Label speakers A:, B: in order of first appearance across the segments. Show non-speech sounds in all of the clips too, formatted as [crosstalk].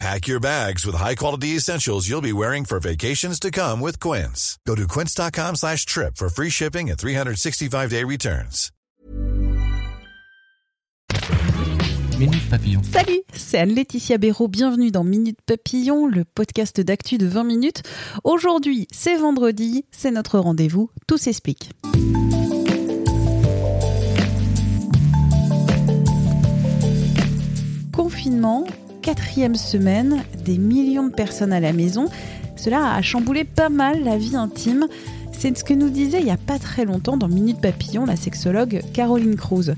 A: Pack your bags with high-quality essentials you'll be wearing for vacations to come with Quince. Go to quince.com slash trip for free shipping and 365-day returns.
B: Minute Papillon.
C: Salut, c'est Anne-Laetitia Béraud. Bienvenue dans Minute Papillon, le podcast d'actu de 20 minutes. Aujourd'hui, c'est vendredi, c'est notre rendez-vous. Tout s'explique. Confinement, quatrième semaine, des millions de personnes à la maison. Cela a chamboulé pas mal la vie intime. C'est ce que nous disait il n'y a pas très longtemps dans Minute Papillon la sexologue Caroline Cruz.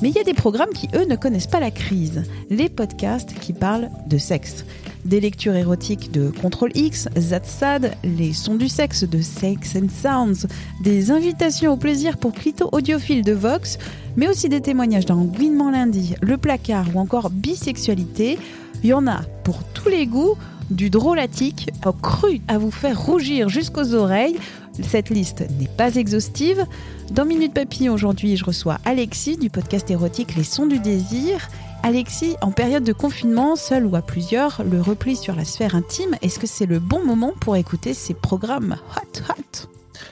C: Mais il y a des programmes qui, eux, ne connaissent pas la crise. Les podcasts qui parlent de sexe. Des lectures érotiques de Contrôle X, Zatsad, les sons du sexe de Sex and Sounds, des invitations au plaisir pour clito audiophile de Vox, mais aussi des témoignages dans Gouinement lundi, Le placard ou encore Bisexualité. Il y en a pour tous les goûts, du drôlatique au cru à vous faire rougir jusqu'aux oreilles. Cette liste n'est pas exhaustive. Dans Minute Papillon aujourd'hui, je reçois Alexis du podcast érotique Les Sons du Désir. Alexis, en période de confinement, seul ou à plusieurs, le repli sur la sphère intime, est-ce que c'est le bon moment pour écouter ces programmes hot hot?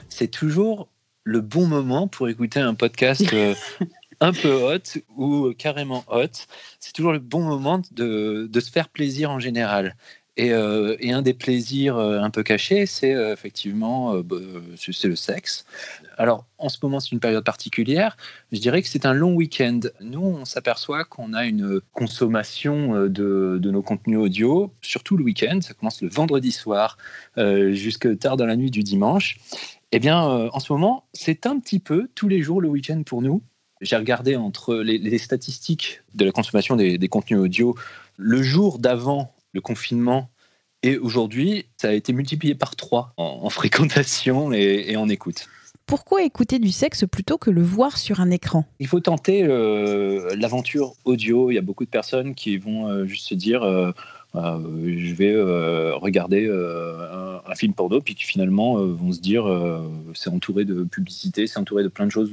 D: C'est toujours le bon moment pour écouter un podcast euh, [laughs] un peu hot ou carrément hot. C'est toujours le bon moment de, se faire plaisir en général. Et, euh, un des plaisirs euh, un peu cachés, c'est euh, effectivement bah, c'est le sexe. Alors, en ce moment, c'est une période particulière. Je dirais que c'est un long week-end. Nous, on s'aperçoit qu'on a une consommation de, de, nos contenus audio, surtout le week-end. Ça commence le vendredi soir jusque tard dans la nuit du dimanche. Eh bien, en ce moment, c'est un petit peu tous les jours le week-end pour nous. J'ai regardé entre les, les, statistiques de la consommation des, des contenus audio le jour d'avant le confinement et aujourd'hui, ça a été multiplié par trois en, en fréquentation et, et, en écoute.
C: Pourquoi écouter du sexe plutôt que le voir sur un écran?
D: Il faut tenter euh, l'aventure audio. Il y a beaucoup de personnes qui vont euh, juste se dire euh, je vais regarder un, un, film porno, puis qui finalement vont se dire c'est entouré de publicité, c'est entouré de plein de choses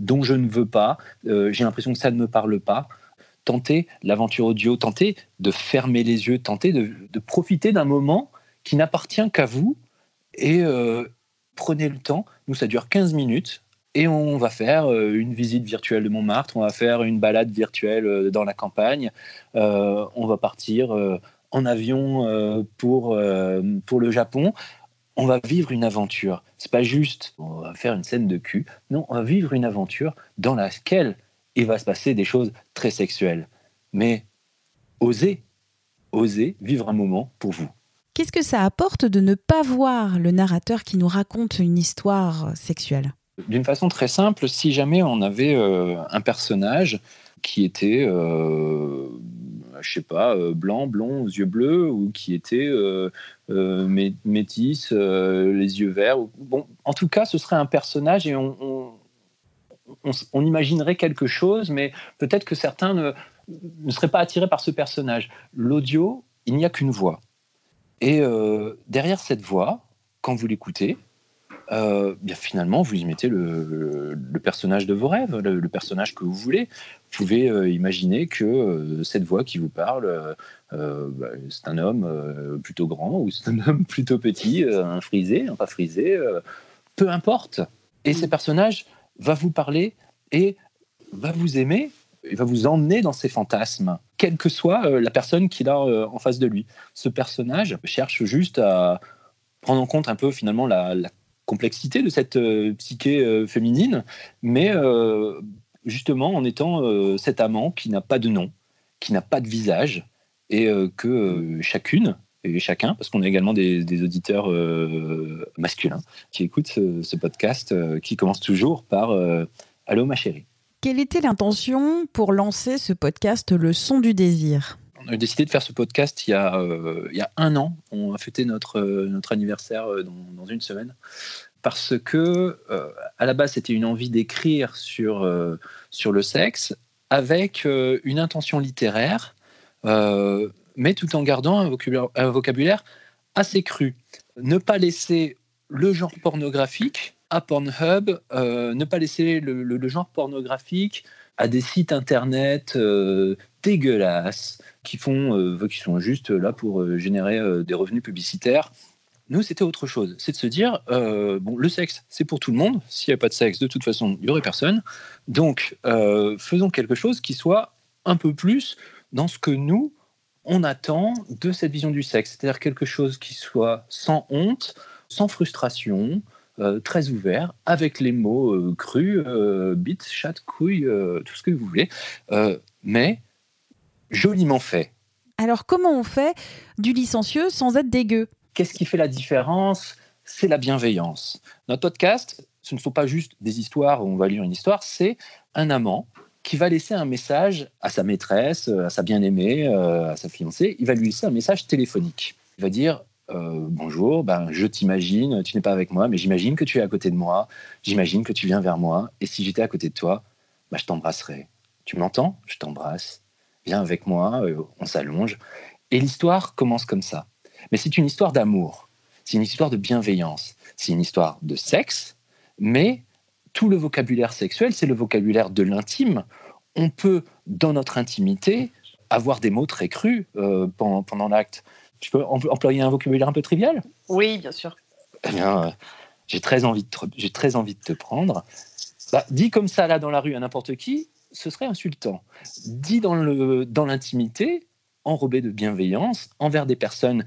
D: dont je ne veux pas. J'ai l'impression que ça ne me parle pas tentez l'aventure audio, tentez de fermer les yeux, tentez de, profiter d'un moment qui n'appartient qu'à vous et euh, prenez le temps. Nous, ça dure 15 minutes et on va faire euh, une visite virtuelle de Montmartre, on va faire une balade virtuelle euh, dans la campagne, euh, on va partir euh, en avion euh, pour, pour le Japon. On va vivre une aventure. C'est pas juste on va faire une scène de cul. Non, on va vivre une aventure dans laquelle il va se passer des choses très sexuelles. Mais osez, osez vivre un moment pour vous.
C: Qu'est-ce que ça apporte de ne pas voir le narrateur qui nous raconte une histoire sexuelle?
D: D'une façon très simple, si jamais on avait euh, un personnage qui était, euh, je sais pas, euh, blanc, blond, aux yeux bleus, ou qui était euh, métis, les yeux verts. Bon, en tout cas, ce serait un personnage et on, imaginerait quelque chose, mais peut-être que certains ne, ne, seraient pas attirés par ce personnage. L'audio, il n'y a qu'une voix. Et euh, derrière cette voix, quand vous l'écoutez, euh, bien finalement, vous y mettez le, le, le personnage de vos rêves, le, le, personnage que vous voulez. Vous pouvez euh, imaginer que euh, cette voix qui vous parle, euh, bah, c'est un homme plutôt grand ou c'est un [laughs] homme plutôt petit, un frisé, un pas frisé, peu importe. Et ces personnages va vous parler et va vous aimer, il va vous emmener dans ses fantasmes, quelle que soit euh, la personne qu'il a euh, en face de lui. Ce personnage cherche juste à prendre en compte un peu finalement la, la complexité de cette euh, psyché euh, féminine, mais euh, justement en étant cet amant qui n'a pas de nom, qui n'a pas de visage, et que chacune et chacun, parce qu'on a également des, auditeurs masculins qui écoutent ce, podcast, qui commence toujours par euh, Allô ma chérie.
C: Quelle était l'intention pour lancer ce podcast Le son du désir?
D: On a décidé de faire ce podcast il y a, euh, un an. On a fêté notre, notre anniversaire dans, dans, une semaine. parce que à la base c'était une envie d'écrire sur, le sexe avec une intention littéraire, mais tout en gardant un vocabulaire, assez cru. Ne pas laisser le genre pornographique à Pornhub, euh, ne pas laisser le, genre pornographique à des sites internet euh, dégueulasses qui font, euh, qui sont juste là pour générer des revenus publicitaires. Nous, c'était autre chose. C'est de se dire, bon, le sexe, c'est pour tout le monde. S'il n'y a pas de sexe, de toute façon, il n'y aurait personne. Donc, faisons quelque chose qui soit un peu plus dans ce que nous, on attend de cette vision du sexe. C'est-à-dire quelque chose qui soit sans honte, sans frustration, euh, très ouvert, avec les mots euh, crus, euh, bite, chat, couille, tout ce que vous voulez, mais joliment fait.
C: Alors comment on fait du licencieux sans être dégueu?
D: Qu'est-ce qui fait la différence? C'est la bienveillance. Notre podcast, ce ne sont pas juste des histoires où on va lire une histoire, c'est un amant qui va laisser un message à sa maîtresse, à sa bien-aimée, à sa fiancée. Il va lui laisser un message téléphonique. Il va dire euh, bonjour, ben, je t'imagine, tu n'es pas avec moi, mais j'imagine que tu es à côté de moi, j'imagine que tu viens vers moi, et si j'étais à côté de toi, ben, je t'embrasserais. Tu m'entends? Je t'embrasse. Viens avec moi, euh, on s'allonge. Et l'histoire commence comme ça. Mais c'est une histoire d'amour, c'est une histoire de bienveillance, c'est une histoire de sexe, mais tout le vocabulaire sexuel, c'est le vocabulaire de l'intime. On peut, dans notre intimité, avoir des mots très crus euh, pendant l'acte. Tu peux employer un vocabulaire un peu trivial?
E: Oui, bien sûr.
D: Eh bien, euh, j'ai très, envie de te, très envie de te prendre. Bah, dit comme ça, là, dans la rue, à n'importe qui, ce serait insultant. Dit dans l'intimité, dans enrobé de bienveillance, envers des personnes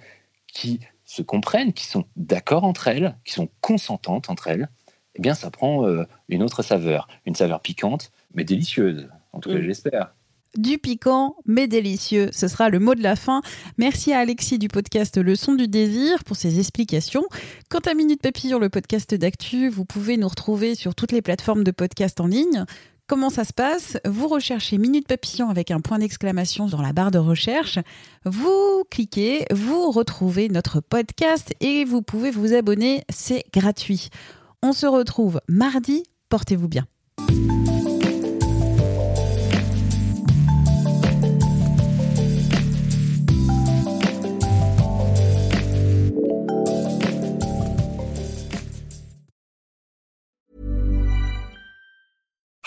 D: qui se comprennent, qui sont d'accord entre elles, qui sont consentantes entre elles, eh bien, ça prend euh, une autre saveur. Une saveur piquante, mais délicieuse. En tout cas, mm. j'espère
C: du piquant mais délicieux. Ce sera le mot de la fin. Merci à Alexis du podcast Le Son du Désir pour ses explications. Quant à Minute Papillon, le podcast d'actu, vous pouvez nous retrouver sur toutes les plateformes de podcast en ligne. Comment ça se passe? Vous recherchez Minute Papillon avec un point d'exclamation dans la barre de recherche. Vous cliquez, vous retrouvez notre podcast et vous pouvez vous abonner. C'est gratuit. On se retrouve mardi. Portez-vous bien.